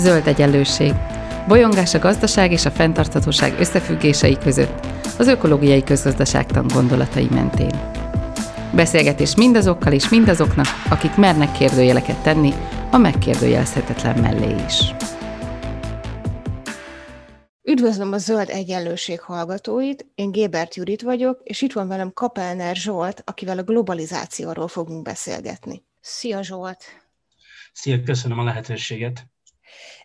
Zöld egyenlőség. Bolyongás a gazdaság és a fenntarthatóság összefüggései között, az ökológiai közgazdaságtan gondolatai mentén. Beszélgetés mindazokkal és mindazoknak, akik mernek kérdőjeleket tenni a megkérdőjelezhetetlen mellé is. Üdvözlöm a Zöld Egyenlőség hallgatóit, én Gébert Judit vagyok, és itt van velem Kapelner Zsolt, akivel a globalizációról fogunk beszélgetni. Szia Zsolt! Szia, köszönöm a lehetőséget!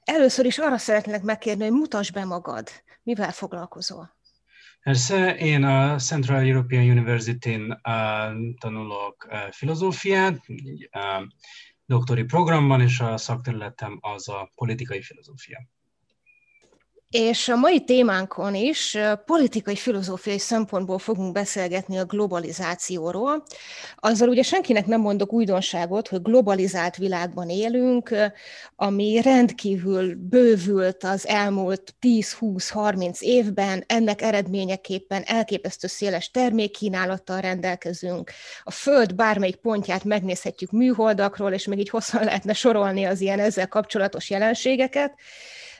Először is arra szeretnék megkérni, hogy mutasd be magad. Mivel foglalkozol? Persze, én a Central European University-n uh, tanulok uh, filozófiát, uh, doktori programban, és a szakterületem az a politikai filozófia. És a mai témánkon is politikai, filozófiai szempontból fogunk beszélgetni a globalizációról. Azzal ugye senkinek nem mondok újdonságot, hogy globalizált világban élünk, ami rendkívül bővült az elmúlt 10-20-30 évben, ennek eredményeképpen elképesztő széles termékkínálattal rendelkezünk. A Föld bármelyik pontját megnézhetjük műholdakról, és még így hosszan lehetne sorolni az ilyen ezzel kapcsolatos jelenségeket.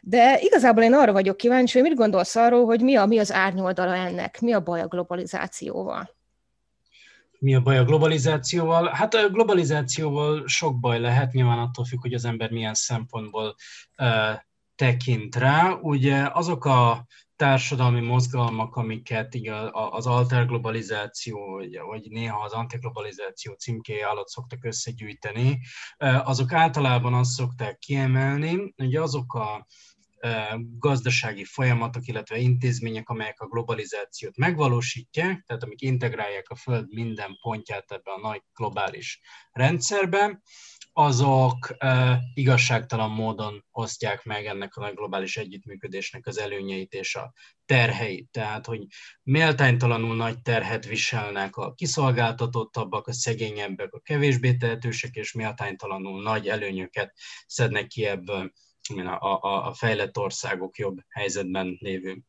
De igazából én arra vagyok kíváncsi, hogy mit gondolsz arról, hogy mi, a, mi az árnyoldala ennek, mi a baj a globalizációval? Mi a baj a globalizációval? Hát a globalizációval sok baj lehet, nyilván attól függ, hogy az ember milyen szempontból tekint rá. Ugye azok a társadalmi mozgalmak, amiket így az alterglobalizáció, vagy, vagy néha az antiglobalizáció címkéje alatt szoktak összegyűjteni, azok általában azt szokták kiemelni, hogy azok a gazdasági folyamatok, illetve intézmények, amelyek a globalizációt megvalósítják, tehát amik integrálják a Föld minden pontját ebbe a nagy globális rendszerbe, azok igazságtalan módon osztják meg ennek a nagy globális együttműködésnek az előnyeit és a terheit. Tehát, hogy méltánytalanul nagy terhet viselnek a kiszolgáltatottabbak, a szegényebbek, a kevésbé tehetősek, és méltánytalanul nagy előnyöket szednek ki ebből a, a, a fejlett országok jobb helyzetben lévő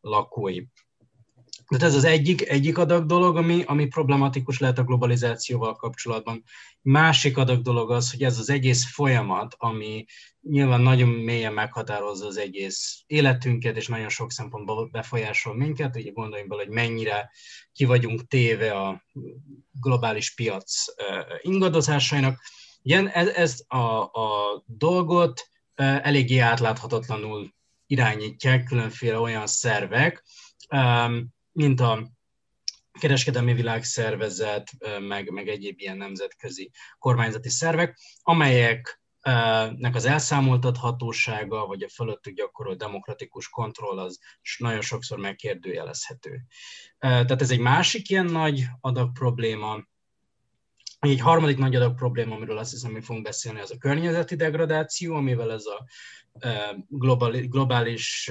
lakói. Tehát ez az egyik, egyik adag dolog, ami, ami problematikus lehet a globalizációval kapcsolatban. Másik adag dolog az, hogy ez az egész folyamat, ami nyilván nagyon mélyen meghatározza az egész életünket, és nagyon sok szempontból befolyásol minket, ugye gondoljunk bele, hogy mennyire ki vagyunk téve a globális piac ingadozásainak. Igen, ez, ez a, a dolgot eléggé átláthatatlanul irányítják különféle olyan szervek, mint a kereskedelmi világszervezet, meg, meg egyéb ilyen nemzetközi kormányzati szervek, amelyeknek az elszámoltathatósága, vagy a fölöttük gyakorolt demokratikus kontroll az nagyon sokszor megkérdőjelezhető. Tehát ez egy másik ilyen nagy adag probléma, egy harmadik nagy adag probléma, amiről azt hiszem, hogy fogunk beszélni, az a környezeti degradáció, amivel ez a globális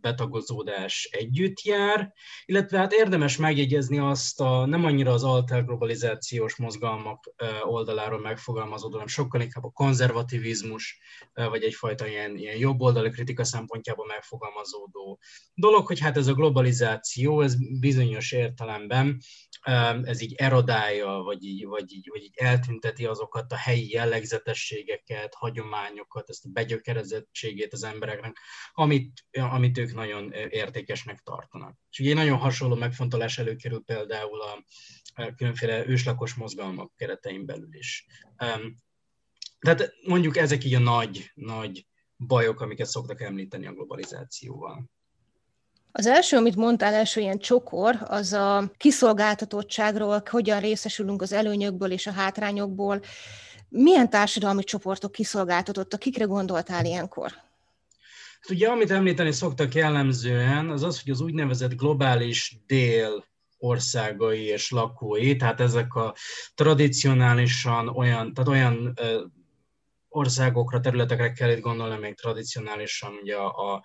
betagozódás együtt jár, illetve hát érdemes megjegyezni azt a nem annyira az alterglobalizációs mozgalmak oldaláról megfogalmazódó, hanem sokkal inkább a konzervativizmus, vagy egyfajta ilyen, ilyen jobboldali kritika szempontjából megfogalmazódó dolog, hogy hát ez a globalizáció, ez bizonyos értelemben ez így erodálja, vagy így, vagy, így, vagy így eltünteti azokat a helyi jellegzetességeket, hagyományokat, ezt a begyökerezettségét az embereknek, amit, amit ők nagyon értékesnek tartanak. És ugye nagyon hasonló megfontolás előkerül például a különféle őslakos mozgalmak keretein belül is. Tehát mondjuk ezek így a nagy, nagy bajok, amiket szoktak említeni a globalizációval. Az első, amit mondtál, első ilyen csokor, az a kiszolgáltatottságról, hogyan részesülünk az előnyökből és a hátrányokból. Milyen társadalmi csoportok kiszolgáltatottak? Kikre gondoltál ilyenkor? Hát ugye, amit említeni szoktak jellemzően, az az, hogy az úgynevezett globális dél országai és lakói, tehát ezek a tradicionálisan olyan, tehát olyan országokra, területekre kell itt gondolni, még tradicionálisan ugye a, a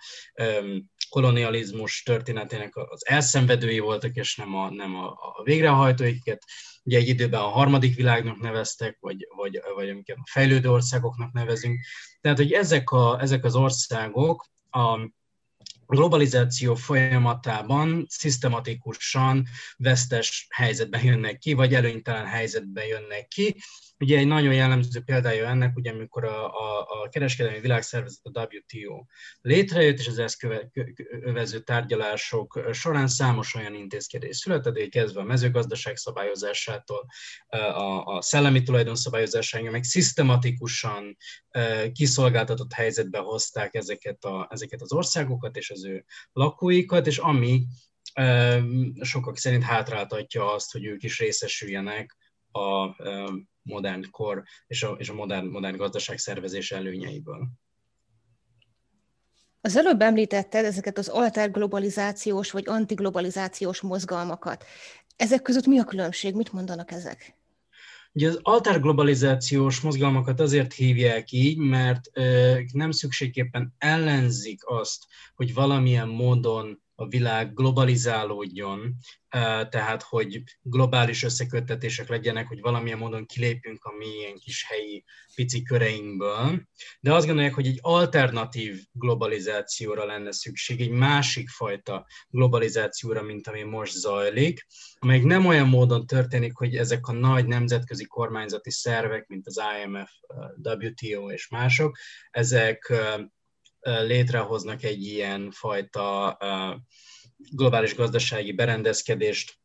kolonializmus történetének az elszenvedői voltak, és nem a, nem a, a végrehajtóiket. Ugye egy időben a harmadik világnak neveztek, vagy, vagy, vagy amiket a fejlődő országoknak nevezünk. Tehát, hogy ezek, a, ezek az országok a globalizáció folyamatában szisztematikusan vesztes helyzetben jönnek ki, vagy előnytelen helyzetben jönnek ki, Ugye egy nagyon jellemző példája ennek, ugye amikor a, a, a kereskedelmi világszervezet, a WTO létrejött, és az ezt kövező tárgyalások során számos olyan intézkedés született, kezdve a mezőgazdaság szabályozásától, a, a szellemi tulajdon szabályozásáig, meg szisztematikusan kiszolgáltatott helyzetbe hozták ezeket, a, ezeket az országokat és az ő lakóikat, és ami sokak szerint hátráltatja azt, hogy ők is részesüljenek a modern kor és a, és a modern, modern gazdaság szervezés előnyeiből. Az előbb említetted ezeket az alterglobalizációs vagy antiglobalizációs mozgalmakat. Ezek között mi a különbség? Mit mondanak ezek? Ugye az alterglobalizációs mozgalmakat azért hívják így, mert nem szükségképpen ellenzik azt, hogy valamilyen módon a világ globalizálódjon, tehát hogy globális összeköttetések legyenek, hogy valamilyen módon kilépünk a mi ilyen kis helyi pici köreinkből, de azt gondolják, hogy egy alternatív globalizációra lenne szükség, egy másik fajta globalizációra, mint ami most zajlik, amely nem olyan módon történik, hogy ezek a nagy nemzetközi kormányzati szervek, mint az IMF, WTO és mások, ezek létrehoznak egy ilyen fajta globális gazdasági berendezkedést,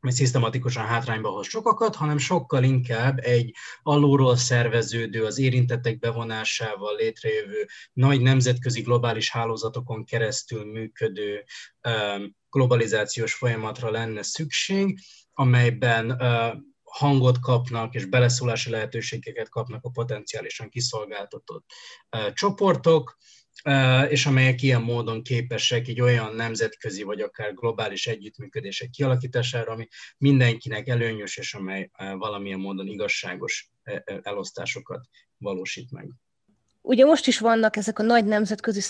ami szisztematikusan hátrányba hoz sokakat, hanem sokkal inkább egy alulról szerveződő, az érintettek bevonásával létrejövő, nagy nemzetközi globális hálózatokon keresztül működő globalizációs folyamatra lenne szükség, amelyben hangot kapnak és beleszólási lehetőségeket kapnak a potenciálisan kiszolgáltatott csoportok, és amelyek ilyen módon képesek egy olyan nemzetközi vagy akár globális együttműködések kialakítására, ami mindenkinek előnyös, és amely valamilyen módon igazságos elosztásokat valósít meg. Ugye most is vannak ezek a nagy nemzetközi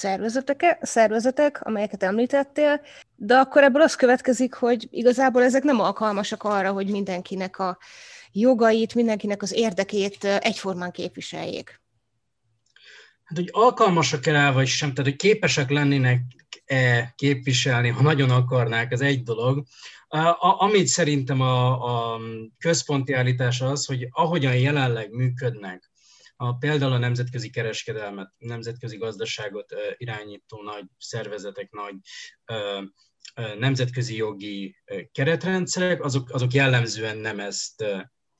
szervezetek, amelyeket említettél, de akkor ebből az következik, hogy igazából ezek nem alkalmasak arra, hogy mindenkinek a jogait, mindenkinek az érdekét egyformán képviseljék. Hát, hogy alkalmasak el vagy sem, tehát hogy képesek lennének -e képviselni, ha nagyon akarnák, ez egy dolog. A, amit szerintem a, a központi állítás az, hogy ahogyan jelenleg működnek, a, például a nemzetközi kereskedelmet, nemzetközi gazdaságot irányító nagy szervezetek, nagy nemzetközi jogi keretrendszerek, azok, azok jellemzően nem ezt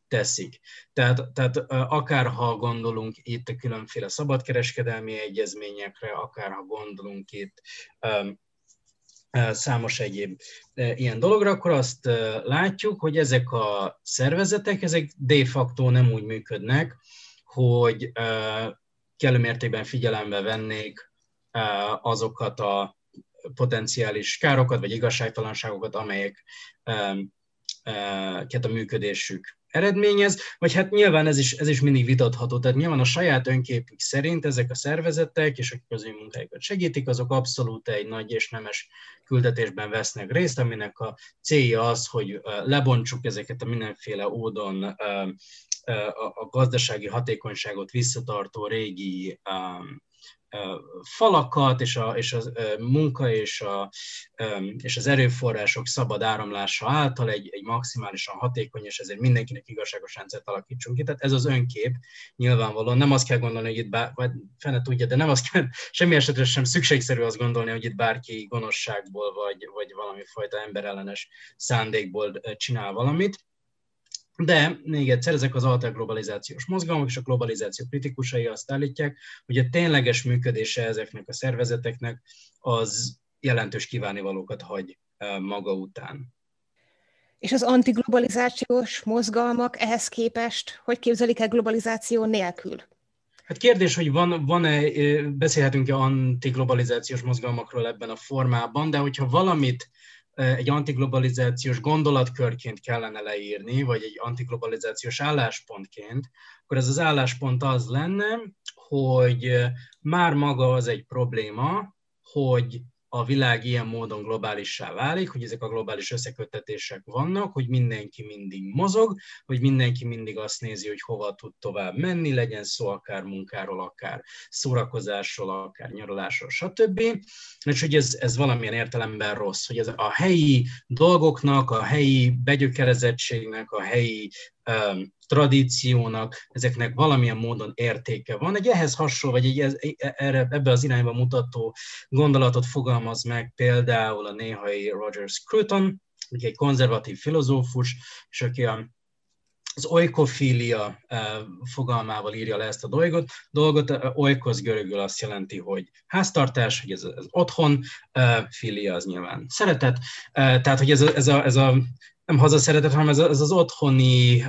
teszik. Tehát, tehát akár ha gondolunk itt a különféle szabadkereskedelmi egyezményekre, akár ha gondolunk itt számos egyéb ilyen dologra, akkor azt látjuk, hogy ezek a szervezetek, ezek de facto nem úgy működnek, hogy kellő mértékben figyelembe vennék azokat a potenciális károkat vagy igazságtalanságokat, amelyek a működésük eredményez, vagy hát nyilván ez is, ez is mindig vitatható, tehát nyilván a saját önképük szerint ezek a szervezetek, és akik az ő munkájukat segítik, azok abszolút egy nagy és nemes küldetésben vesznek részt, aminek a célja az, hogy lebontsuk ezeket a mindenféle ódon a gazdasági hatékonyságot visszatartó régi falakat, és, a, és a munka és, a, és az erőforrások szabad áramlása által egy, egy maximálisan hatékony, és ezért mindenkinek igazságos rendszert alakítsunk ki. Tehát ez az önkép nyilvánvalóan. Nem azt kell gondolni, hogy itt bár, vagy fene tudja, de nem azt kell, semmi esetre sem szükségszerű azt gondolni, hogy itt bárki gonoszságból vagy, vagy valami fajta emberellenes szándékból csinál valamit de még egyszer, ezek az alterglobalizációs mozgalmak és a globalizáció kritikusai azt állítják, hogy a tényleges működése ezeknek a szervezeteknek az jelentős kívánivalókat hagy maga után. És az antiglobalizációs mozgalmak ehhez képest, hogy képzelik el globalizáció nélkül? Hát kérdés, hogy van, van-e, beszélhetünk-e antiglobalizációs mozgalmakról ebben a formában, de hogyha valamit egy antiglobalizációs gondolatkörként kellene leírni, vagy egy antiglobalizációs álláspontként, akkor ez az álláspont az lenne, hogy már maga az egy probléma, hogy a világ ilyen módon globálissá válik, hogy ezek a globális összeköttetések vannak, hogy mindenki mindig mozog, hogy mindenki mindig azt nézi, hogy hova tud tovább menni, legyen szó akár munkáról, akár szórakozásról, akár nyaralásról, stb. És hogy ez, ez valamilyen értelemben rossz, hogy ez a helyi dolgoknak, a helyi begyökerezettségnek, a helyi tradíciónak, ezeknek valamilyen módon értéke van. Egy ehhez hasonló, vagy egy erre, ebbe az irányba mutató gondolatot fogalmaz meg például a néhai Roger Scruton, aki egy konzervatív filozófus, és aki a az oikofília fogalmával írja le ezt a dolgot. dolgot oikos görögül azt jelenti, hogy háztartás, hogy ez, ez otthon, filia az nyilván szeretet. Tehát, hogy ez a, ez a, ez a nem hazaszeretet, hanem ez, az otthoni,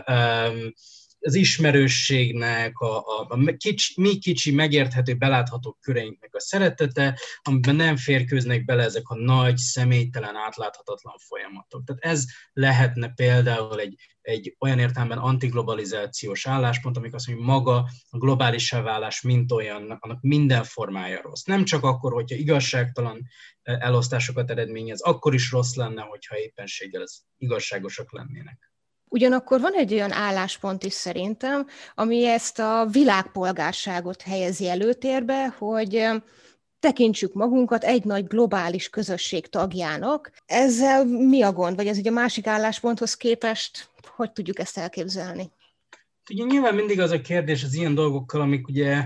az ismerősségnek, a, a, a kicsi, mi kicsi, megérthető, belátható köreinknek a szeretete, amiben nem férkőznek bele ezek a nagy, személytelen, átláthatatlan folyamatok. Tehát ez lehetne például egy, egy olyan értelemben antiglobalizációs álláspont, amik azt mondja, hogy maga a globális válás mint olyan, annak minden formája rossz. Nem csak akkor, hogyha igazságtalan e, elosztásokat eredményez, akkor is rossz lenne, hogyha éppenséggel ez igazságosak lennének. Ugyanakkor van egy olyan álláspont is szerintem, ami ezt a világpolgárságot helyezi előtérbe, hogy tekintsük magunkat egy nagy globális közösség tagjának. Ezzel mi a gond? Vagy ez ugye a másik állásponthoz képest, hogy tudjuk ezt elképzelni? Ugye nyilván mindig az a kérdés az ilyen dolgokkal, amik ugye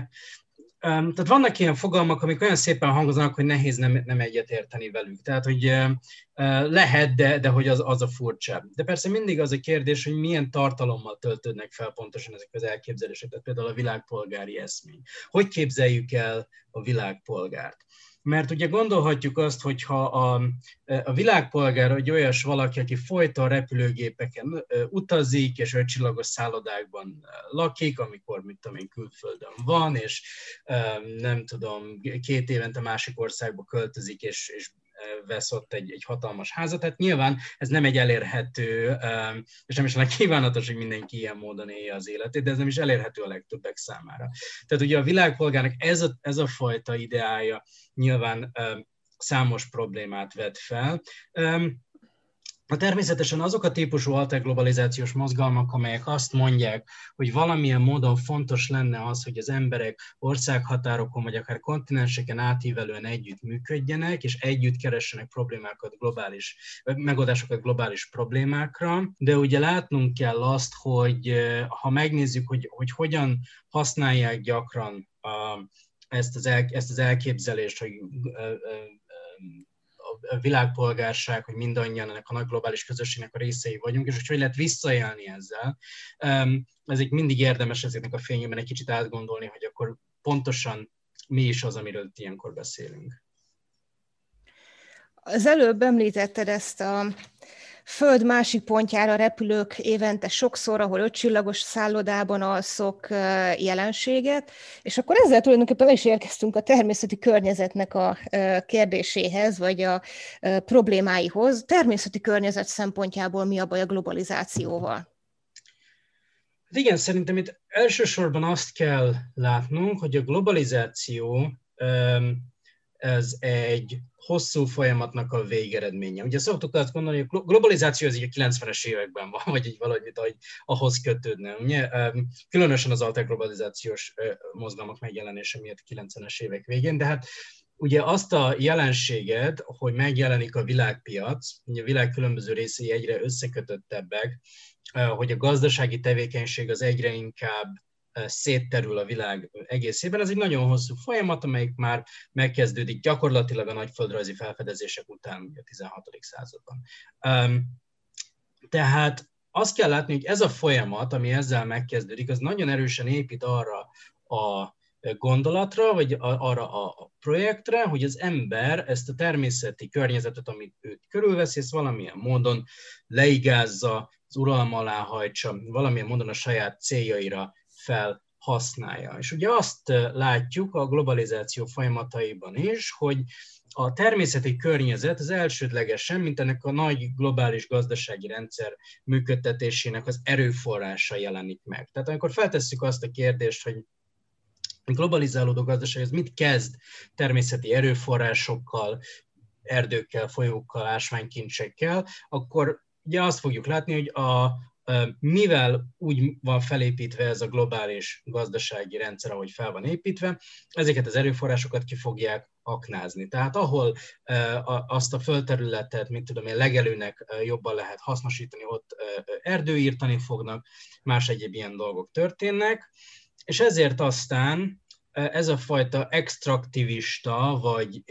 tehát vannak ilyen fogalmak, amik olyan szépen hangoznak, hogy nehéz nem, nem egyet érteni velük. Tehát, hogy lehet, de, de hogy az, az a furcsa. De persze mindig az a kérdés, hogy milyen tartalommal töltődnek fel pontosan ezek az elképzelések, tehát például a világpolgári eszmény. Hogy képzeljük el a világpolgárt? Mert ugye gondolhatjuk azt, hogyha a, a világpolgár egy olyas valaki, aki folyton repülőgépeken utazik, és ötcsillagos szállodákban lakik, amikor, mit tudom én, külföldön van, és nem tudom, két évente másik országba költözik, és, és vesz ott egy, egy hatalmas házat. Tehát nyilván ez nem egy elérhető, és nem is lenne kívánatos, hogy mindenki ilyen módon élje az életét, de ez nem is elérhető a legtöbbek számára. Tehát ugye a világpolgárnak ez a, ez a fajta ideája nyilván számos problémát vet fel. Természetesen azok a típusú alterglobalizációs mozgalmak, amelyek azt mondják, hogy valamilyen módon fontos lenne az, hogy az emberek országhatárokon vagy akár kontinenseken átívelően együtt működjenek, és együtt keressenek problémákat globális, megoldásokat globális problémákra, de ugye látnunk kell azt, hogy ha megnézzük, hogy, hogy hogyan használják gyakran a, ezt, az el, ezt az elképzelést, hogy a világpolgárság, hogy mindannyian ennek a nagy globális közösségnek a részei vagyunk, és hogy hogy lehet visszaélni ezzel. Ezek mindig érdemes ezeknek a fényében egy kicsit átgondolni, hogy akkor pontosan mi is az, amiről ilyenkor beszélünk. Az előbb említetted ezt a Föld másik pontjára repülők évente sokszor, ahol ötcsillagos szállodában alszok jelenséget, és akkor ezzel tulajdonképpen is érkeztünk a természeti környezetnek a kérdéséhez, vagy a problémáihoz. Természeti környezet szempontjából mi a baj a globalizációval? Hát igen, szerintem itt elsősorban azt kell látnunk, hogy a globalizáció ez egy hosszú folyamatnak a végeredménye. Ugye szoktuk azt gondolni, hogy a globalizáció az így a 90-es években van, vagy egy valahogy, ahogy ahhoz kötődne. Ugye? Különösen az alterglobalizációs mozgalmak megjelenése miatt a 90-es évek végén, de hát ugye azt a jelenséget, hogy megjelenik a világpiac, ugye a világ különböző részei egyre összekötöttebbek, hogy a gazdasági tevékenység az egyre inkább szétterül a világ egészében. Ez egy nagyon hosszú folyamat, amelyik már megkezdődik gyakorlatilag a nagy földrajzi felfedezések után a 16. században. Tehát azt kell látni, hogy ez a folyamat, ami ezzel megkezdődik, az nagyon erősen épít arra a gondolatra, vagy arra a projektre, hogy az ember ezt a természeti környezetet, amit őt körülveszi, ezt valamilyen módon leigázza, az uralma alá hajtsa, valamilyen módon a saját céljaira felhasználja. És ugye azt látjuk a globalizáció folyamataiban is, hogy a természeti környezet az elsődlegesen, mint ennek a nagy globális gazdasági rendszer működtetésének az erőforrása jelenik meg. Tehát amikor feltesszük azt a kérdést, hogy a globalizálódó gazdaság ez mit kezd természeti erőforrásokkal, erdőkkel, folyókkal, ásványkincsekkel, akkor ugye azt fogjuk látni, hogy a, mivel úgy van felépítve ez a globális gazdasági rendszer, ahogy fel van építve, ezeket az erőforrásokat ki fogják aknázni. Tehát ahol azt a földterületet, mint tudom én, legelőnek jobban lehet hasznosítani, ott erdőírtani fognak, más egyéb ilyen dolgok történnek, és ezért aztán ez a fajta extraktivista, vagy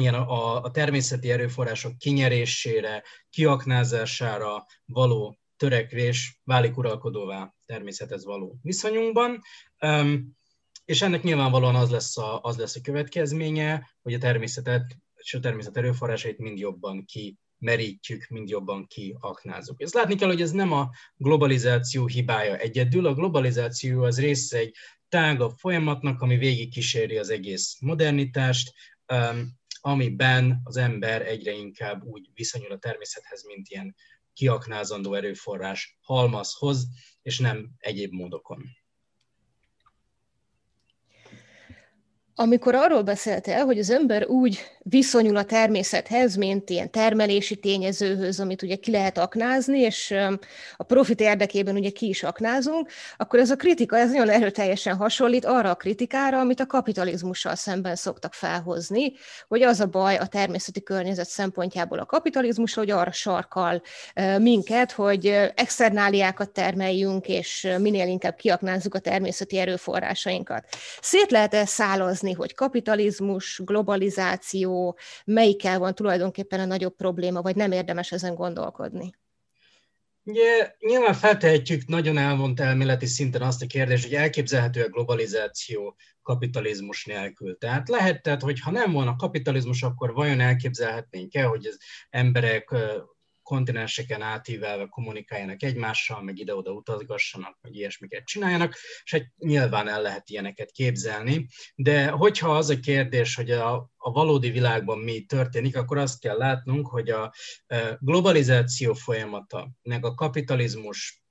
ilyen a, a természeti erőforrások kinyerésére, kiaknázására való törekvés válik uralkodóvá természethez való viszonyunkban. És ennek nyilvánvalóan az lesz a, az lesz a következménye, hogy a természetet és a természet erőforrásait mind jobban ki merítjük, mind jobban kiaknázunk. Ezt látni kell, hogy ez nem a globalizáció hibája egyedül, a globalizáció az része egy tágabb folyamatnak, ami végig kíséri az egész modernitást, amiben az ember egyre inkább úgy viszonyul a természethez, mint ilyen kiaknázandó erőforrás halmazhoz, és nem egyéb módokon. Amikor arról beszélte, hogy az ember úgy viszonyul a természethez, mint ilyen termelési tényezőhöz, amit ugye ki lehet aknázni, és a profit érdekében ugye ki is aknázunk, akkor ez a kritika, ez nagyon erőteljesen hasonlít arra a kritikára, amit a kapitalizmussal szemben szoktak felhozni, hogy az a baj a természeti környezet szempontjából a kapitalizmus, hogy arra sarkal minket, hogy externáliákat termeljünk, és minél inkább kiaknázzuk a természeti erőforrásainkat. Szét lehet ezt szálazni, hogy kapitalizmus, globalizáció, melyikkel van tulajdonképpen a nagyobb probléma, vagy nem érdemes ezen gondolkodni? Ugye, nyilván feltehetjük nagyon elvont elméleti szinten azt a kérdést, hogy elképzelhető a globalizáció kapitalizmus nélkül. Tehát lehet, tehát, hogy ha nem volna kapitalizmus, akkor vajon elképzelhetnénk-e, hogy az emberek kontinenseken átívelve kommunikáljanak egymással, meg ide-oda utazgassanak, meg ilyesmiket csináljanak, és hát nyilván el lehet ilyeneket képzelni. De hogyha az a kérdés, hogy a, a valódi világban mi történik, akkor azt kell látnunk, hogy a globalizáció folyamata, meg a kapitalizmus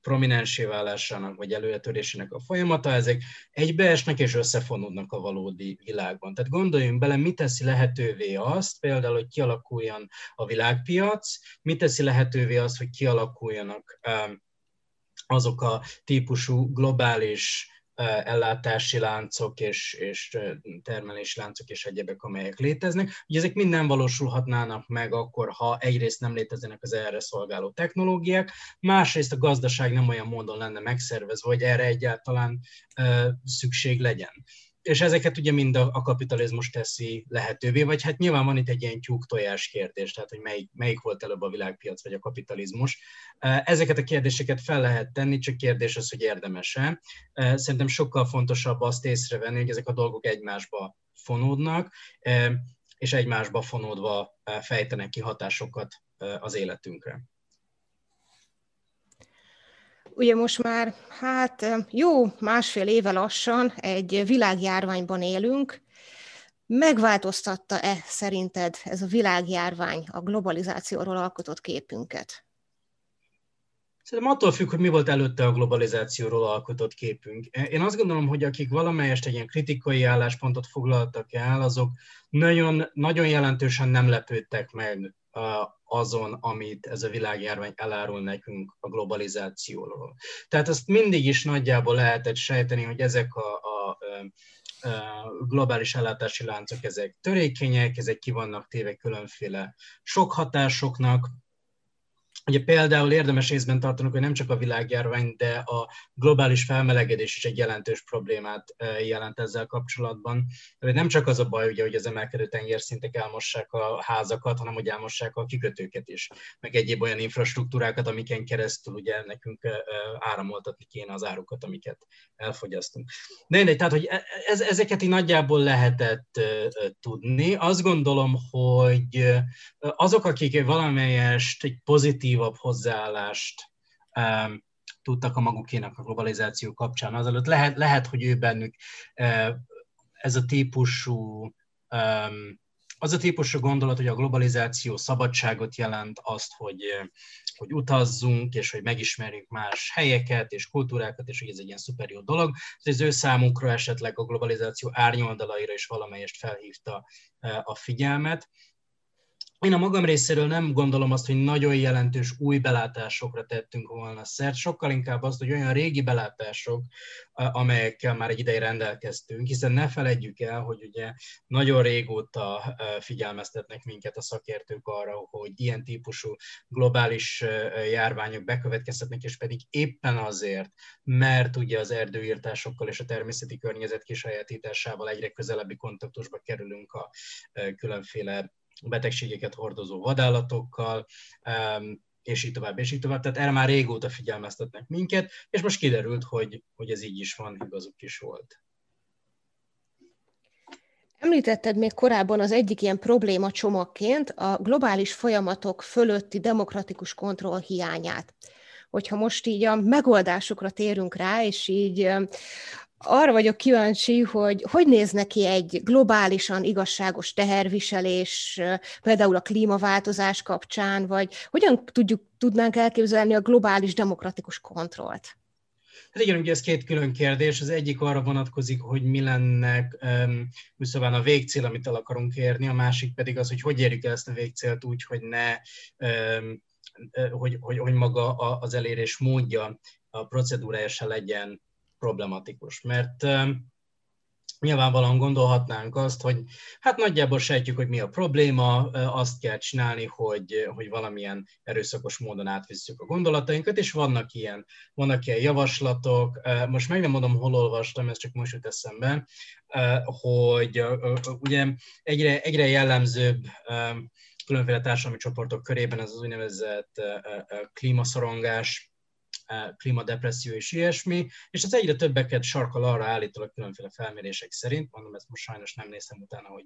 prominensé válásának vagy előretörésének a folyamata, ezek egybeesnek és összefonódnak a valódi világban. Tehát gondoljunk bele, mi teszi lehetővé azt, például, hogy kialakuljon a világpiac, mi teszi lehetővé azt, hogy kialakuljanak azok a típusú globális ellátási láncok és, és termelési láncok és egyebek, amelyek léteznek. Ugye ezek minden valósulhatnának meg akkor, ha egyrészt nem léteznek az erre szolgáló technológiák, másrészt a gazdaság nem olyan módon lenne megszervezve, hogy erre egyáltalán szükség legyen és ezeket ugye mind a, a kapitalizmus teszi lehetővé, vagy hát nyilván van itt egy ilyen tyúk-tojás kérdés, tehát hogy melyik, melyik volt előbb a világpiac vagy a kapitalizmus. Ezeket a kérdéseket fel lehet tenni, csak kérdés az, hogy érdemese. Szerintem sokkal fontosabb azt észrevenni, hogy ezek a dolgok egymásba fonódnak, és egymásba fonódva fejtenek ki hatásokat az életünkre. Ugye most már, hát jó másfél éve lassan egy világjárványban élünk. Megváltoztatta-e szerinted ez a világjárvány a globalizációról alkotott képünket? Szerintem attól függ, hogy mi volt előtte a globalizációról alkotott képünk. Én azt gondolom, hogy akik valamelyest egy ilyen kritikai álláspontot foglaltak el, azok nagyon, nagyon jelentősen nem lepődtek meg azon, amit ez a világjárvány elárul nekünk a globalizációról. Tehát azt mindig is nagyjából lehetett sejteni, hogy ezek a, a, a globális ellátási láncok, ezek törékenyek, ezek ki vannak téve különféle sok hatásoknak, Ugye például érdemes észben tartanunk, hogy nem csak a világjárvány, de a globális felmelegedés is egy jelentős problémát jelent ezzel kapcsolatban. Nem csak az a baj, ugye, hogy az emelkedő tengerszintek elmossák a házakat, hanem hogy elmossák a kikötőket is, meg egyéb olyan infrastruktúrákat, amiken keresztül ugye nekünk áramoltatni kéne az árukat, amiket elfogyasztunk. De mindegy, tehát hogy e, ez, ezeket így nagyjából lehetett tudni. Azt gondolom, hogy azok, akik valamelyest egy pozitív pozitívabb hozzáállást um, tudtak a magukénak a globalizáció kapcsán. Azelőtt lehet, lehet hogy ő bennük uh, ez a típusú um, az a típusú gondolat, hogy a globalizáció szabadságot jelent, azt, hogy, hogy utazzunk, és hogy megismerjük más helyeket és kultúrákat, és hogy ez egy ilyen szuper jó dolog. Ez ő számukra esetleg a globalizáció árnyoldalaira is valamelyest felhívta a figyelmet én a magam részéről nem gondolom azt, hogy nagyon jelentős új belátásokra tettünk volna szert, sokkal inkább azt, hogy olyan régi belátások, amelyekkel már egy ideje rendelkeztünk, hiszen ne feledjük el, hogy ugye nagyon régóta figyelmeztetnek minket a szakértők arra, hogy ilyen típusú globális járványok bekövetkezhetnek, és pedig éppen azért, mert ugye az erdőírtásokkal és a természeti környezet kisajátításával egyre közelebbi kontaktusba kerülünk a különféle betegségeket hordozó vadállatokkal, és így tovább, és így tovább. Tehát erre már régóta figyelmeztetnek minket, és most kiderült, hogy, hogy ez így is van, igazuk is volt. Említetted még korábban az egyik ilyen probléma csomagként a globális folyamatok fölötti demokratikus kontroll hiányát. Hogyha most így a megoldásokra térünk rá, és így arra vagyok kíváncsi, hogy hogy néz neki egy globálisan igazságos teherviselés, például a klímaváltozás kapcsán, vagy hogyan tudjuk, tudnánk elképzelni a globális demokratikus kontrollt? Hát igen, ugye ez két külön kérdés. Az egyik arra vonatkozik, hogy mi lenne um, szóval a végcél, amit el akarunk érni, a másik pedig az, hogy hogy érjük el ezt a végcélt úgy, hogy ne, hogy, hogy, hogy maga az elérés módja, a procedúrája se legyen problematikus, mert nyilvánvalóan gondolhatnánk azt, hogy hát nagyjából sejtjük, hogy mi a probléma, azt kell csinálni, hogy, hogy valamilyen erőszakos módon átvisszük a gondolatainkat, és vannak ilyen, vannak ilyen javaslatok, most meg nem mondom, hol olvastam, ez csak most jut eszembe, hogy ugye egyre, egyre jellemzőbb különféle társadalmi csoportok körében ez az úgynevezett klímaszorongás, klímadepresszió és ilyesmi, és ez egyre többeket sarkal arra állítólag különféle felmérések szerint, mondom, ezt most sajnos nem néztem utána, hogy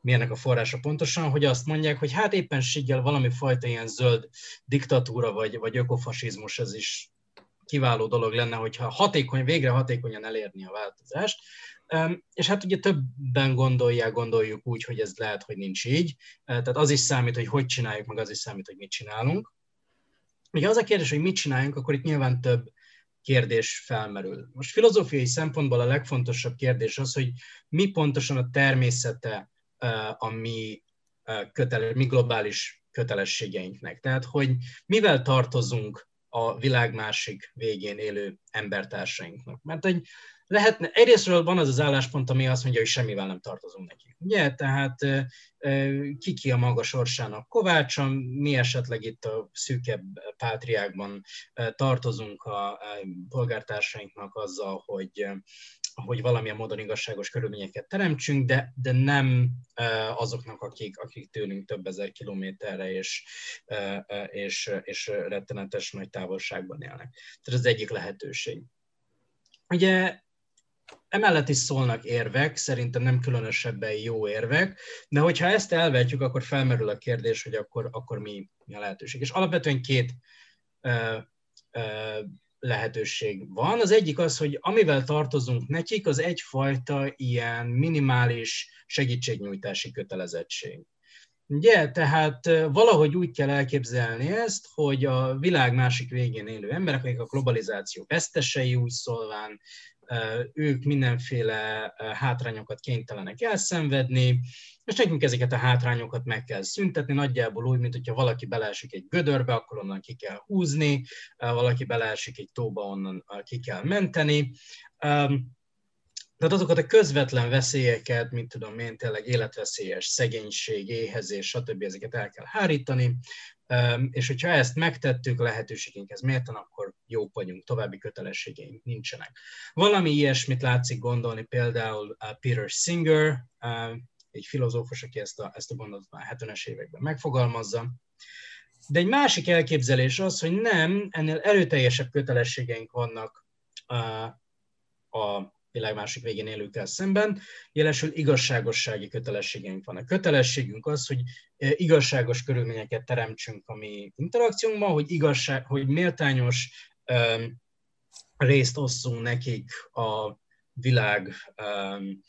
milyenek a forrása pontosan, hogy azt mondják, hogy hát éppen sigyel valami fajta ilyen zöld diktatúra vagy, vagy ökofasizmus, ez is kiváló dolog lenne, hogyha hatékony, végre hatékonyan elérni a változást. És hát ugye többen gondolják, gondoljuk úgy, hogy ez lehet, hogy nincs így. Tehát az is számít, hogy hogy csináljuk, meg az is számít, hogy mit csinálunk. Ugye az a kérdés, hogy mit csináljunk, akkor itt nyilván több kérdés felmerül. Most filozófiai szempontból a legfontosabb kérdés az, hogy mi pontosan a természete a mi, kötele, mi globális kötelességeinknek. Tehát, hogy mivel tartozunk a világ másik végén élő embertársainknak. Mert egy lehetne, egyrésztről van az az álláspont, ami azt mondja, hogy semmivel nem tartozunk neki. Ugye? Tehát kiki a maga sorsának kovácsa, mi esetleg itt a szűkebb pátriákban tartozunk a polgártársainknak azzal, hogy, hogy valamilyen módon igazságos körülményeket teremtsünk, de, de nem azoknak, akik, akik tőlünk több ezer kilométerre és, és, és rettenetes nagy távolságban élnek. Tehát ez egyik lehetőség. Ugye Emellett is szólnak érvek, szerintem nem különösebben jó érvek, de hogyha ezt elvetjük, akkor felmerül a kérdés, hogy akkor, akkor mi, mi a lehetőség. És alapvetően két ö, ö, lehetőség van. Az egyik az, hogy amivel tartozunk nekik, az egyfajta ilyen minimális segítségnyújtási kötelezettség. Ugye, tehát valahogy úgy kell elképzelni ezt, hogy a világ másik végén élő emberek, akik a globalizáció vesztesei úgy szólván, ők mindenféle hátrányokat kénytelenek elszenvedni, és nekünk ezeket a hátrányokat meg kell szüntetni, nagyjából úgy, mint hogyha valaki beleesik egy gödörbe, akkor onnan ki kell húzni, valaki beleesik egy tóba, onnan ki kell menteni. Tehát azokat a közvetlen veszélyeket, mint tudom én, tényleg életveszélyes szegénység, éhezés, stb. ezeket el kell hárítani, és hogyha ezt megtettük, lehetőségünkhez mérten, akkor jók vagyunk, további kötelességeink nincsenek. Valami ilyesmit látszik gondolni például Peter Singer, egy filozófus, aki ezt a, ezt a gondolatot már 70-es években megfogalmazza. De egy másik elképzelés az, hogy nem, ennél erőteljesebb kötelességeink vannak a, a világ másik végén élőkkel szemben, jelesül igazságossági kötelességeink van. A kötelességünk az, hogy e, igazságos körülményeket teremtsünk a mi interakciónkban, hogy, igazság, hogy méltányos um, részt osszunk nekik a világ, um,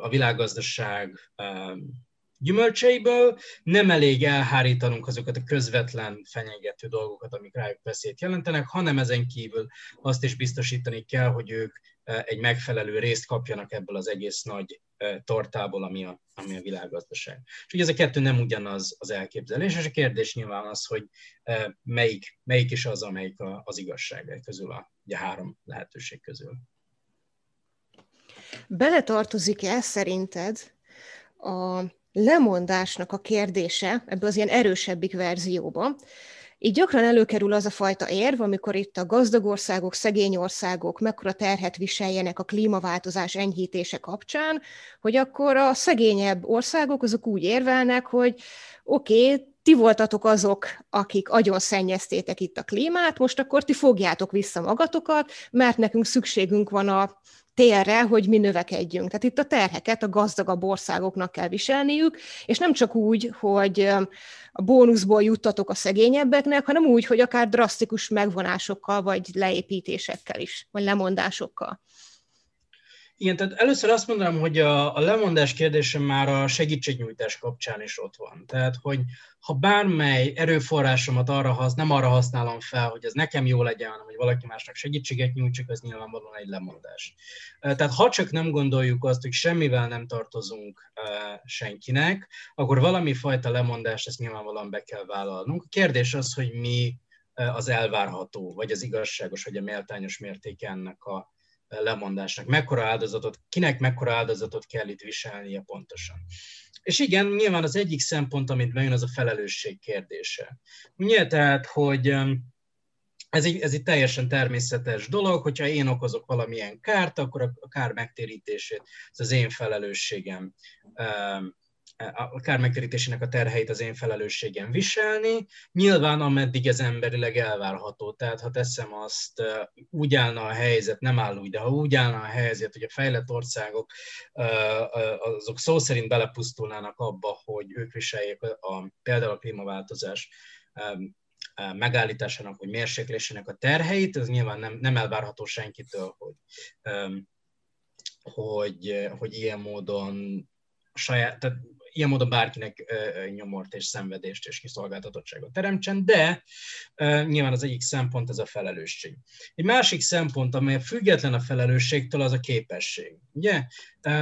a világgazdaság um, gyümölcseiből, nem elég elhárítanunk azokat a közvetlen fenyegető dolgokat, amik rájuk veszélyt jelentenek, hanem ezen kívül azt is biztosítani kell, hogy ők egy megfelelő részt kapjanak ebből az egész nagy tortából, ami a, ami a világgazdaság. És ugye ez a kettő nem ugyanaz az elképzelés, és a kérdés nyilván az, hogy melyik, melyik is az, amelyik az igazság közül, a, ugye három lehetőség közül. Beletartozik-e szerinted a lemondásnak a kérdése ebbe az ilyen erősebbik verzióba, így gyakran előkerül az a fajta érv, amikor itt a gazdag országok, szegény országok mekkora terhet viseljenek a klímaváltozás enyhítése kapcsán, hogy akkor a szegényebb országok azok úgy érvelnek, hogy oké, okay, ti voltatok azok, akik agyon szennyeztétek itt a klímát, most akkor ti fogjátok vissza magatokat, mert nekünk szükségünk van a térre, hogy mi növekedjünk. Tehát itt a terheket a gazdagabb országoknak kell viselniük, és nem csak úgy, hogy a bónuszból juttatok a szegényebbeknek, hanem úgy, hogy akár drasztikus megvonásokkal, vagy leépítésekkel is, vagy lemondásokkal. Igen, tehát először azt mondanám, hogy a, a lemondás kérdése már a segítségnyújtás kapcsán is ott van. Tehát, hogy ha bármely erőforrásomat arra hasz, nem arra használom fel, hogy ez nekem jó legyen, hanem hogy valaki másnak segítséget nyújtsak, az nyilvánvalóan egy lemondás. Tehát ha csak nem gondoljuk azt, hogy semmivel nem tartozunk senkinek, akkor valami fajta lemondást ezt nyilvánvalóan be kell vállalnunk. A kérdés az, hogy mi az elvárható, vagy az igazságos, vagy a méltányos mértéke ennek a, lemondásnak, mekkora áldozatot, kinek mekkora áldozatot kell itt viselnie pontosan. És igen, nyilván az egyik szempont, amit bejön, az a felelősség kérdése. Ugye, tehát, hogy ez egy, ez egy teljesen természetes dolog, hogyha én okozok valamilyen kárt, akkor a kár megtérítését, ez az én felelősségem a kármegterítésének a terheit az én felelősségem viselni. Nyilván ameddig ez emberileg elvárható. Tehát ha teszem azt, úgy állna a helyzet, nem áll úgy, de ha úgy állna a helyzet, hogy a fejlett országok azok szó szerint belepusztulnának abba, hogy ők viseljék a, például a klímaváltozás megállításának vagy mérséklésének a terheit, ez nyilván nem, nem elvárható senkitől, hogy, hogy, hogy ilyen módon saját, tehát ilyen módon bárkinek nyomort és szenvedést és kiszolgáltatottságot teremtsen, de nyilván az egyik szempont ez a felelősség. Egy másik szempont, amely független a felelősségtől, az a képesség. Ugye?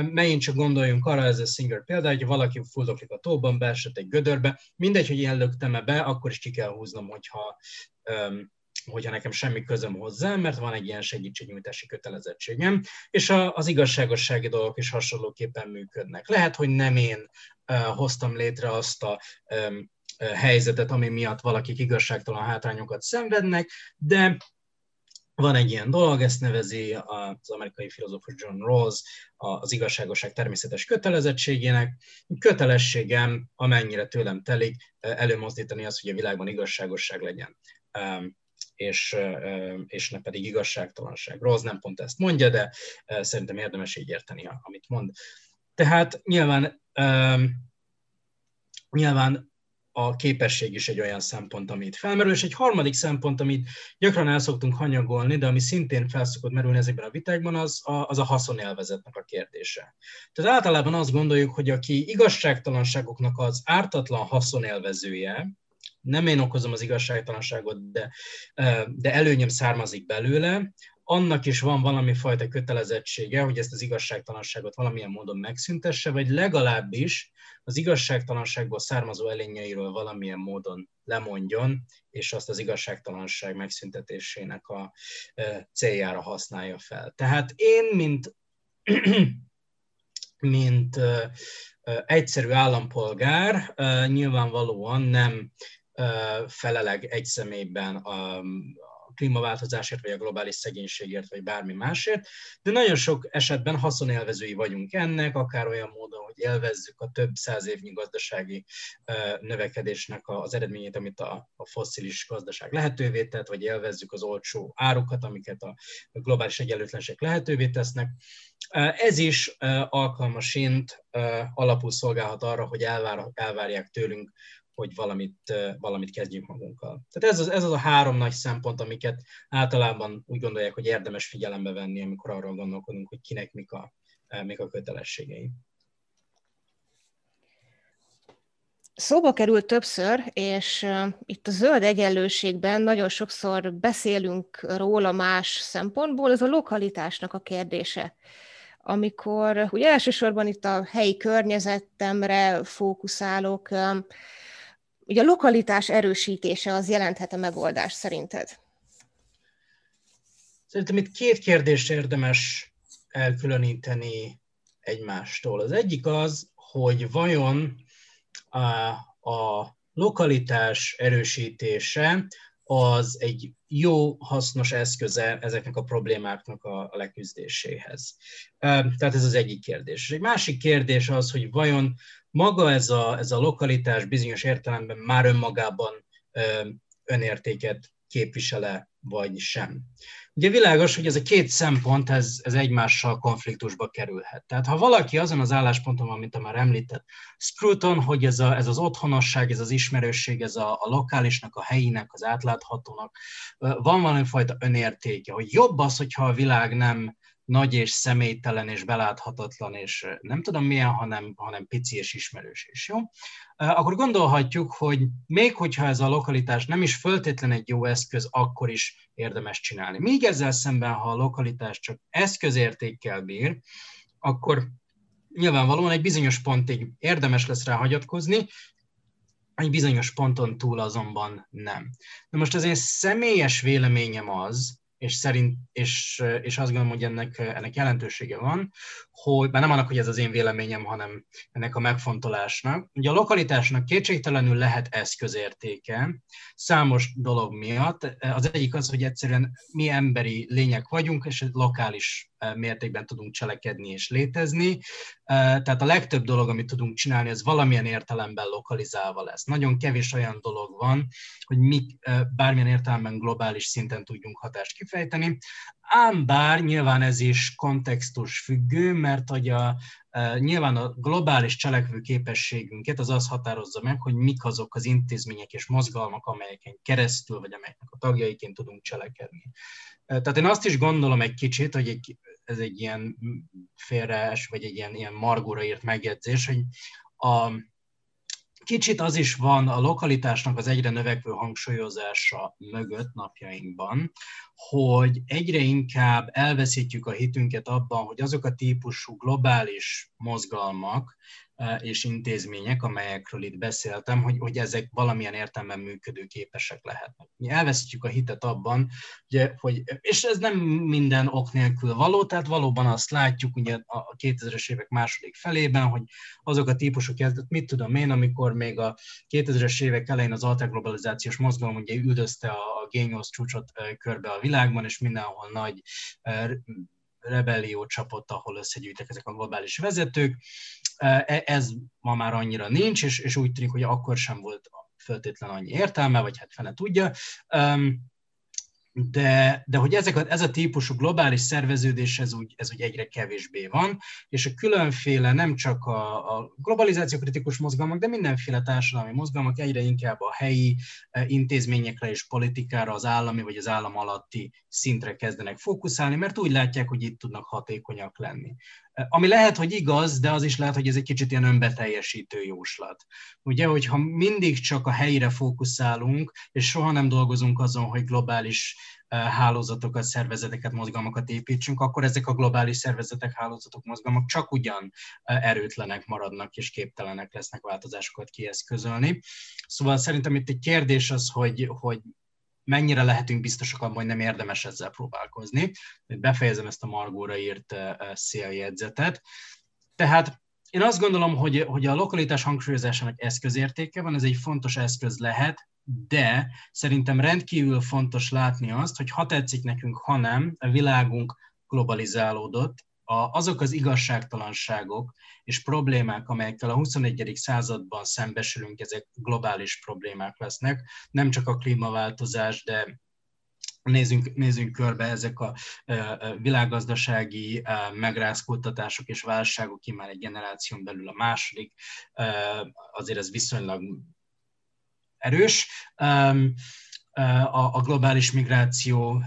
Megint csak gondoljunk arra, ez a Singer példa, hogy valaki fuldoklik a tóban, beesett egy gödörbe, mindegy, hogy ilyen löktem be, akkor is ki kell húznom, hogyha hogyha nekem semmi közöm hozzá, mert van egy ilyen segítségnyújtási kötelezettségem, és a, az igazságossági dolgok is hasonlóképpen működnek. Lehet, hogy nem én uh, hoztam létre azt a um, helyzetet, ami miatt valakik igazságtalan hátrányokat szenvednek, de van egy ilyen dolog, ezt nevezi az amerikai filozófus John Rawls az igazságosság természetes kötelezettségének. Kötelességem, amennyire tőlem telik, előmozdítani azt, hogy a világban igazságosság legyen és, és ne pedig igazságtalanság. Rossz nem pont ezt mondja, de szerintem érdemes így érteni, amit mond. Tehát nyilván, nyilván a képesség is egy olyan szempont, amit felmerül, és egy harmadik szempont, amit gyakran el szoktunk hanyagolni, de ami szintén felszokott merülni ezekben a vitákban, az a, az a haszonélvezetnek a kérdése. Tehát általában azt gondoljuk, hogy aki igazságtalanságoknak az ártatlan haszonélvezője, nem én okozom az igazságtalanságot, de, de előnyöm származik belőle, annak is van valami fajta kötelezettsége, hogy ezt az igazságtalanságot valamilyen módon megszüntesse, vagy legalábbis az igazságtalanságból származó elényeiről valamilyen módon lemondjon, és azt az igazságtalanság megszüntetésének a céljára használja fel. Tehát én, mint, mint egyszerű állampolgár nyilvánvalóan nem feleleg egy személyben a, klímaváltozásért, vagy a globális szegénységért, vagy bármi másért, de nagyon sok esetben haszonélvezői vagyunk ennek, akár olyan módon, hogy élvezzük a több száz évnyi gazdasági növekedésnek az eredményét, amit a, a fosszilis gazdaság lehetővé tett, vagy élvezzük az olcsó árukat, amiket a globális egyenlőtlenség lehetővé tesznek. Ez is alkalmasint alapul szolgálhat arra, hogy elvár, elvárják tőlünk hogy valamit, valamit kezdjünk magunkkal. Tehát ez az, ez az a három nagy szempont, amiket általában úgy gondolják, hogy érdemes figyelembe venni, amikor arról gondolkodunk, hogy kinek mik a, mik a kötelességei. Szóba került többször, és itt a zöld egyenlőségben nagyon sokszor beszélünk róla más szempontból, ez a lokalitásnak a kérdése. amikor ugye elsősorban itt a helyi környezetemre fókuszálok, ugye a lokalitás erősítése az jelenthet a megoldás szerinted? Szerintem itt két kérdést érdemes elkülöníteni egymástól. Az egyik az, hogy vajon a, a lokalitás erősítése az egy jó, hasznos eszköze ezeknek a problémáknak a leküzdéséhez. Tehát ez az egyik kérdés. Egy másik kérdés az, hogy vajon maga ez a, ez a lokalitás bizonyos értelemben már önmagában önértéket képvisele, vagy sem. Ugye világos, hogy ez a két szempont, ez, ez egymással konfliktusba kerülhet. Tehát ha valaki azon az állásponton van, mint a már említett Scruton, hogy ez, a, ez az otthonosság, ez az ismerősség, ez a, a lokálisnak, a helyinek, az átláthatónak, van valami fajta önértéke, hogy jobb az, hogyha a világ nem nagy és személytelen és beláthatatlan, és nem tudom milyen, hanem, hanem pici és ismerős is, jó? Akkor gondolhatjuk, hogy még hogyha ez a lokalitás nem is föltétlen egy jó eszköz, akkor is érdemes csinálni. Míg ezzel szemben, ha a lokalitás csak eszközértékkel bír, akkor nyilvánvalóan egy bizonyos pontig érdemes lesz rá hagyatkozni, egy bizonyos ponton túl azonban nem. Na most az én személyes véleményem az, és, szerint, és, és azt gondolom, hogy ennek, ennek jelentősége van, hogy, már nem annak, hogy ez az én véleményem, hanem ennek a megfontolásnak. Ugye a lokalitásnak kétségtelenül lehet eszközértéke számos dolog miatt. Az egyik az, hogy egyszerűen mi emberi lények vagyunk, és lokális mértékben tudunk cselekedni és létezni. Tehát a legtöbb dolog, amit tudunk csinálni, az valamilyen értelemben lokalizálva lesz. Nagyon kevés olyan dolog van, hogy mi bármilyen értelemben globális szinten tudjunk hatást kifejteni. Ám bár nyilván ez is kontextus függő, mert hogy a, nyilván a globális cselekvő képességünket az az határozza meg, hogy mik azok az intézmények és mozgalmak, amelyeken keresztül, vagy amelyeknek a tagjaiként tudunk cselekedni. Tehát én azt is gondolom egy kicsit, hogy egy, ez egy ilyen félrees, vagy egy ilyen, ilyen margóra írt megjegyzés, hogy a, kicsit az is van a lokalitásnak az egyre növekvő hangsúlyozása mögött napjainkban, hogy egyre inkább elveszítjük a hitünket abban, hogy azok a típusú globális mozgalmak, és intézmények, amelyekről itt beszéltem, hogy, hogy ezek valamilyen értelemben működőképesek lehetnek. Mi elveszítjük a hitet abban, ugye, hogy, és ez nem minden ok nélkül való, tehát valóban azt látjuk ugye a 2000-es évek második felében, hogy azok a típusok, mit tudom én, amikor még a 2000-es évek elején az alterglobalizációs mozgalom ugye üldözte a G8 csúcsot körbe a világban, és mindenhol nagy rebellió csapott, ahol összegyűjtek ezek a globális vezetők. E, ez ma már annyira nincs, és, és úgy tűnik, hogy akkor sem volt föltétlen annyi értelme, vagy hát fene tudja de, de hogy ezek a, ez a típusú globális szerveződés, ez úgy, ez úgy egyre kevésbé van, és a különféle, nem csak a, a globalizáció kritikus mozgalmak, de mindenféle társadalmi mozgalmak egyre inkább a helyi e, intézményekre és politikára, az állami vagy az állam alatti szintre kezdenek fókuszálni, mert úgy látják, hogy itt tudnak hatékonyak lenni. Ami lehet, hogy igaz, de az is lehet, hogy ez egy kicsit ilyen önbeteljesítő jóslat. Ugye, hogyha mindig csak a helyre fókuszálunk, és soha nem dolgozunk azon, hogy globális hálózatokat, szervezeteket, mozgalmakat építsünk, akkor ezek a globális szervezetek, hálózatok, mozgalmak csak ugyan erőtlenek maradnak, és képtelenek lesznek változásokat kieszközölni. Szóval szerintem itt egy kérdés az, hogy, hogy mennyire lehetünk biztosak abban, hogy nem érdemes ezzel próbálkozni. Befejezem ezt a Margóra írt eh, széljegyzetet. Tehát én azt gondolom, hogy, hogy a lokalitás hangsúlyozásának eszközértéke van, ez egy fontos eszköz lehet, de szerintem rendkívül fontos látni azt, hogy ha tetszik nekünk, ha nem, a világunk globalizálódott, a, azok az igazságtalanságok és problémák, amelyekkel a 21. században szembesülünk, ezek globális problémák lesznek, nem csak a klímaváltozás, de nézzünk, nézzünk körbe ezek a világgazdasági megrázkódtatások és válságok, ki már egy generáción belül a második, azért ez viszonylag erős. A, globális migráció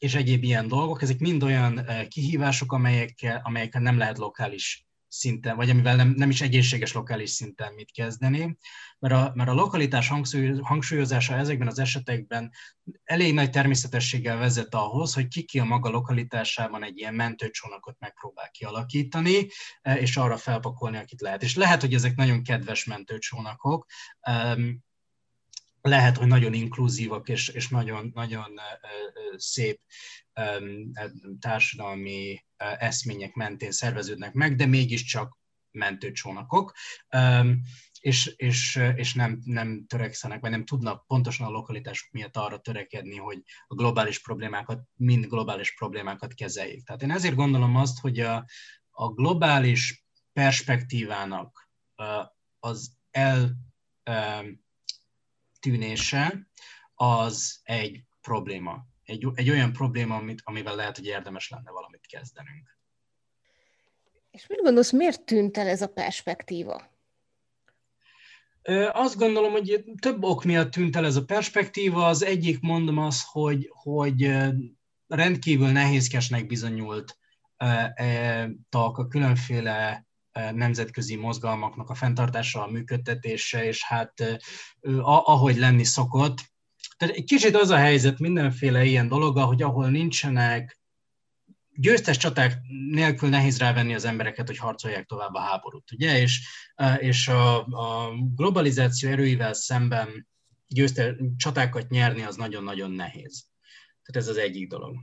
és egyéb ilyen dolgok, ezek mind olyan kihívások, amelyekkel, amelyekkel nem lehet lokális szinten, vagy amivel nem, nem is egészséges lokális szinten mit kezdeni, mert a, mert a lokalitás hangsúlyozása ezekben az esetekben elég nagy természetességgel vezet ahhoz, hogy ki ki a maga lokalitásában egy ilyen mentőcsónakot megpróbál kialakítani, és arra felpakolni, akit lehet. És lehet, hogy ezek nagyon kedves mentőcsónakok, lehet, hogy nagyon inkluzívak és, és nagyon, nagyon szép társadalmi eszmények mentén szerveződnek meg, de mégiscsak mentőcsónakok, és, és, és nem, nem törekszenek, vagy nem tudnak pontosan a lokalitások miatt arra törekedni, hogy a globális problémákat, mind globális problémákat kezeljék. Tehát én ezért gondolom azt, hogy a, a globális perspektívának az el tűnése az egy probléma. Egy, egy olyan probléma, amit, amivel lehet, hogy érdemes lenne valamit kezdenünk. És mit gondolsz, miért tűnt el ez a perspektíva? Azt gondolom, hogy több ok miatt tűnt el ez a perspektíva. Az egyik, mondom az, hogy, hogy rendkívül nehézkesnek bizonyult e, a különféle nemzetközi mozgalmaknak a fenntartása, a működtetése, és hát ahogy lenni szokott. Tehát egy kicsit az a helyzet mindenféle ilyen dolog, hogy ahol nincsenek győztes csaták nélkül nehéz rávenni az embereket, hogy harcolják tovább a háborút, ugye? És, és a, a globalizáció erőivel szemben győztes csatákat nyerni az nagyon-nagyon nehéz. Tehát ez az egyik dolog.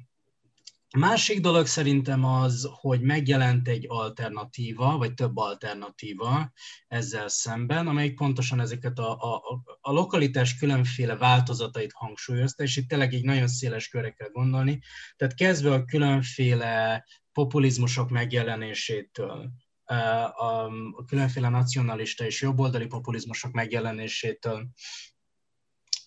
Másik dolog szerintem az, hogy megjelent egy alternatíva, vagy több alternatíva ezzel szemben, amelyik pontosan ezeket a, a, a lokalitás különféle változatait hangsúlyozta, és itt tényleg egy nagyon széles körre kell gondolni. Tehát kezdve a különféle populizmusok megjelenésétől, a különféle nacionalista és jobboldali populizmusok megjelenésétől,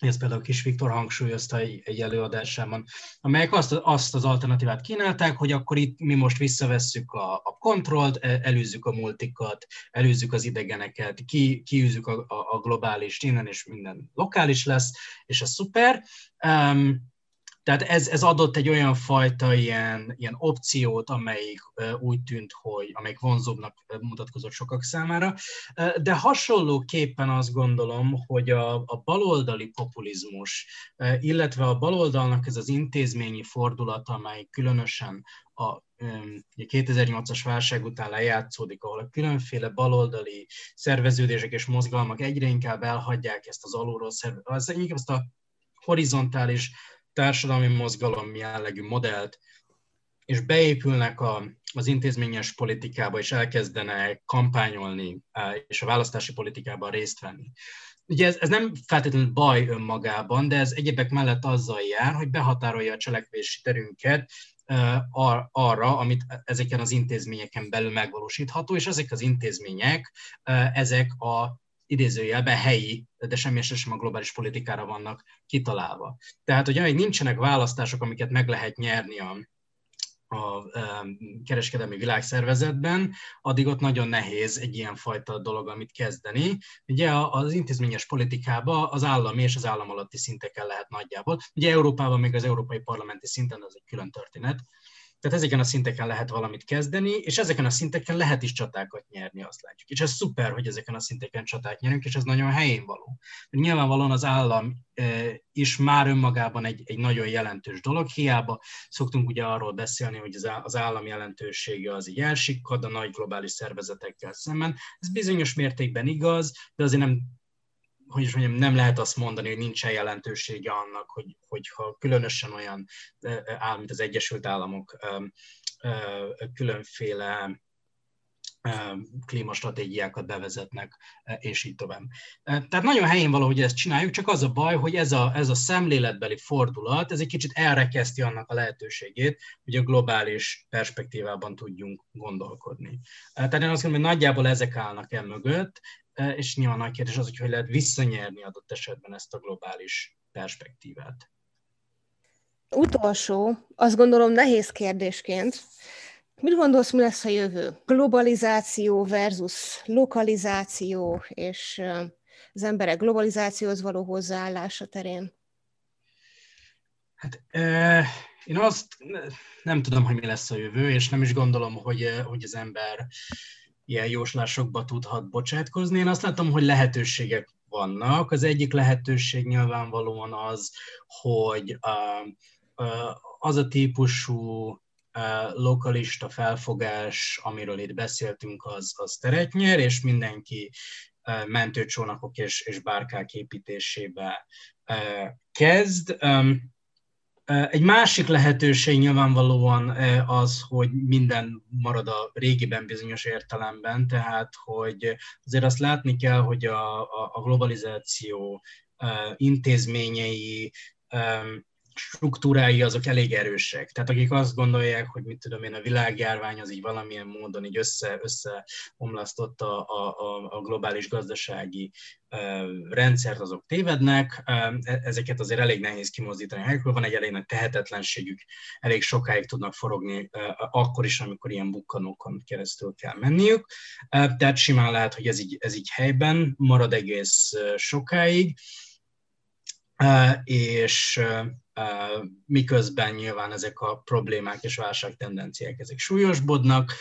ezt például Kis Viktor hangsúlyozta egy, egy előadásában, amelyek azt, azt az alternatívát kínálták, hogy akkor itt mi most visszavesszük a, a kontrollt, e, előzzük a multikat, előzzük az idegeneket, ki, kiűzzük a, a, a globális innen, és minden lokális lesz, és ez szuper. Um, tehát ez, ez adott egy olyan fajta ilyen, ilyen opciót, amelyik úgy tűnt, hogy amelyik vonzóbbnak mutatkozott sokak számára. De hasonlóképpen azt gondolom, hogy a, a baloldali populizmus, illetve a baloldalnak ez az intézményi fordulat, amely különösen a 2008-as válság után lejátszódik, ahol a különféle baloldali szerveződések és mozgalmak egyre inkább elhagyják ezt az alulról szerveződést, ezt a horizontális társadalmi mozgalom jellegű modellt, és beépülnek a, az intézményes politikába, és elkezdenek kampányolni, és a választási politikában részt venni. Ugye ez, ez nem feltétlenül baj önmagában, de ez egyebek mellett azzal jár, hogy behatárolja a cselekvési terünket arra, amit ezeken az intézményeken belül megvalósítható, és ezek az intézmények, ezek a idézőjelben helyi, de semmi sem a globális politikára vannak kitalálva. Tehát, hogy amíg nincsenek választások, amiket meg lehet nyerni a, a kereskedelmi világszervezetben, addig ott nagyon nehéz egy ilyen fajta dolog, amit kezdeni. Ugye az intézményes politikában az állami és az állam alatti szinteken lehet nagyjából. Ugye Európában még az európai parlamenti szinten az egy külön történet, tehát ezeken a szinteken lehet valamit kezdeni, és ezeken a szinteken lehet is csatákat nyerni, azt látjuk. És ez szuper, hogy ezeken a szinteken csatát nyerünk, és ez nagyon helyén való. Nyilvánvalóan az állam is már önmagában egy, egy nagyon jelentős dolog, hiába szoktunk ugye arról beszélni, hogy az állam jelentősége az így elsikkad a nagy globális szervezetekkel szemben. Ez bizonyos mértékben igaz, de azért nem hogy is mondjam, nem lehet azt mondani, hogy nincsen jelentősége annak, hogy, hogyha különösen olyan áll, mint az Egyesült Államok különféle klímastratégiákat bevezetnek, és így tovább. Tehát nagyon helyén való, hogy ezt csináljuk, csak az a baj, hogy ez a, ez a szemléletbeli fordulat, ez egy kicsit elrekeszti annak a lehetőségét, hogy a globális perspektívában tudjunk gondolkodni. Tehát én azt mondom, hogy nagyjából ezek állnak el mögött, és nyilván nagy kérdés az, hogy hogy lehet visszanyerni adott esetben ezt a globális perspektívát. Utolsó, azt gondolom nehéz kérdésként, Mit gondolsz, mi lesz a jövő? Globalizáció versus lokalizáció, és az emberek globalizációhoz való hozzáállása terén? Hát én azt nem tudom, hogy mi lesz a jövő, és nem is gondolom, hogy, hogy az ember ilyen jóslásokba tudhat bocsátkozni. Én azt látom, hogy lehetőségek vannak. Az egyik lehetőség nyilvánvalóan az, hogy az a típusú lokalista felfogás, amiről itt beszéltünk, az, az teret nyer, és mindenki mentőcsónakok és, és bárkák építésébe kezd. Egy másik lehetőség nyilvánvalóan az, hogy minden marad a régiben bizonyos értelemben, tehát hogy azért azt látni kell, hogy a, a globalizáció intézményei struktúrái azok elég erősek. Tehát akik azt gondolják, hogy mit tudom én, a világjárvány az így valamilyen módon így össze, összeomlasztotta a, a, a globális gazdasági rendszert, azok tévednek. E, ezeket azért elég nehéz kimozdítani. Helyekről van egy elég nagy tehetetlenségük, elég sokáig tudnak forogni, akkor is, amikor ilyen bukkanókon keresztül kell menniük. Tehát simán lehet, hogy ez így, ez így helyben marad egész sokáig. És miközben nyilván ezek a problémák és válságtendenciák ezek súlyosbodnak,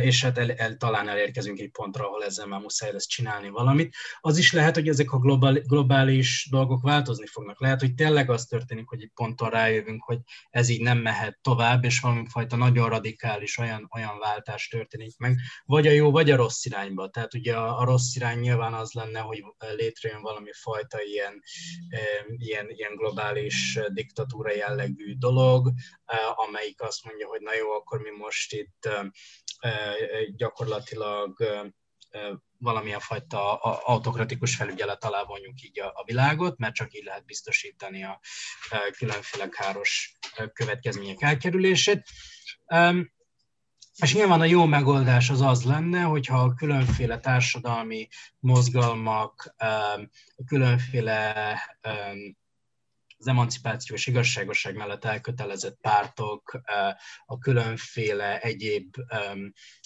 és hát el, el, talán elérkezünk egy pontra, ahol ezzel már muszáj lesz csinálni valamit. Az is lehet, hogy ezek a globál, globális dolgok változni fognak. Lehet, hogy tényleg az történik, hogy egy ponton rájövünk, hogy ez így nem mehet tovább, és valamifajta nagyon radikális olyan, olyan váltás történik meg, vagy a jó, vagy a rossz irányba. Tehát ugye a, a rossz irány nyilván az lenne, hogy létrejön valami fajta ilyen, ilyen, ilyen globális diktatúra jellegű dolog, amelyik azt mondja, hogy na jó, akkor mi most itt gyakorlatilag valamilyen fajta autokratikus felügyelet alá vonjuk így a világot, mert csak így lehet biztosítani a különféle káros következmények elkerülését. És nyilván a jó megoldás az az lenne, hogyha a különféle társadalmi mozgalmak, különféle az emancipáció és igazságosság mellett elkötelezett pártok, a különféle egyéb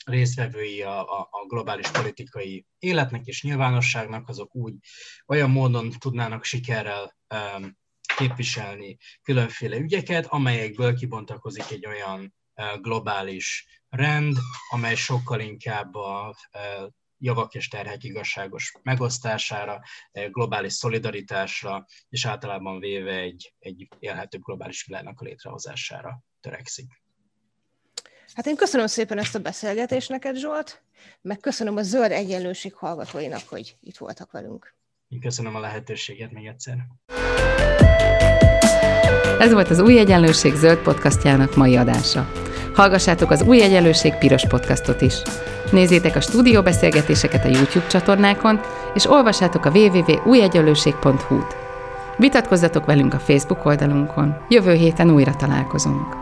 részvevői a, a globális politikai életnek és nyilvánosságnak, azok úgy olyan módon tudnának sikerrel képviselni különféle ügyeket, amelyekből kibontakozik egy olyan globális rend, amely sokkal inkább a javak és terhek igazságos megosztására, eh, globális szolidaritásra, és általában véve egy, egy élhetőbb globális világnak a létrehozására törekszik. Hát én köszönöm szépen ezt a beszélgetést neked, Zsolt, meg köszönöm a Zöld Egyenlőség hallgatóinak, hogy itt voltak velünk. Én köszönöm a lehetőséget még egyszer. Ez volt az Új Egyenlőség zöld podcastjának mai adása. Hallgassátok az Új Egyenlőség piros podcastot is. Nézzétek a stúdióbeszélgetéseket a YouTube csatornákon, és olvassátok a www.újegyenlőség.hu-t. Vitatkozzatok velünk a Facebook oldalunkon. Jövő héten újra találkozunk.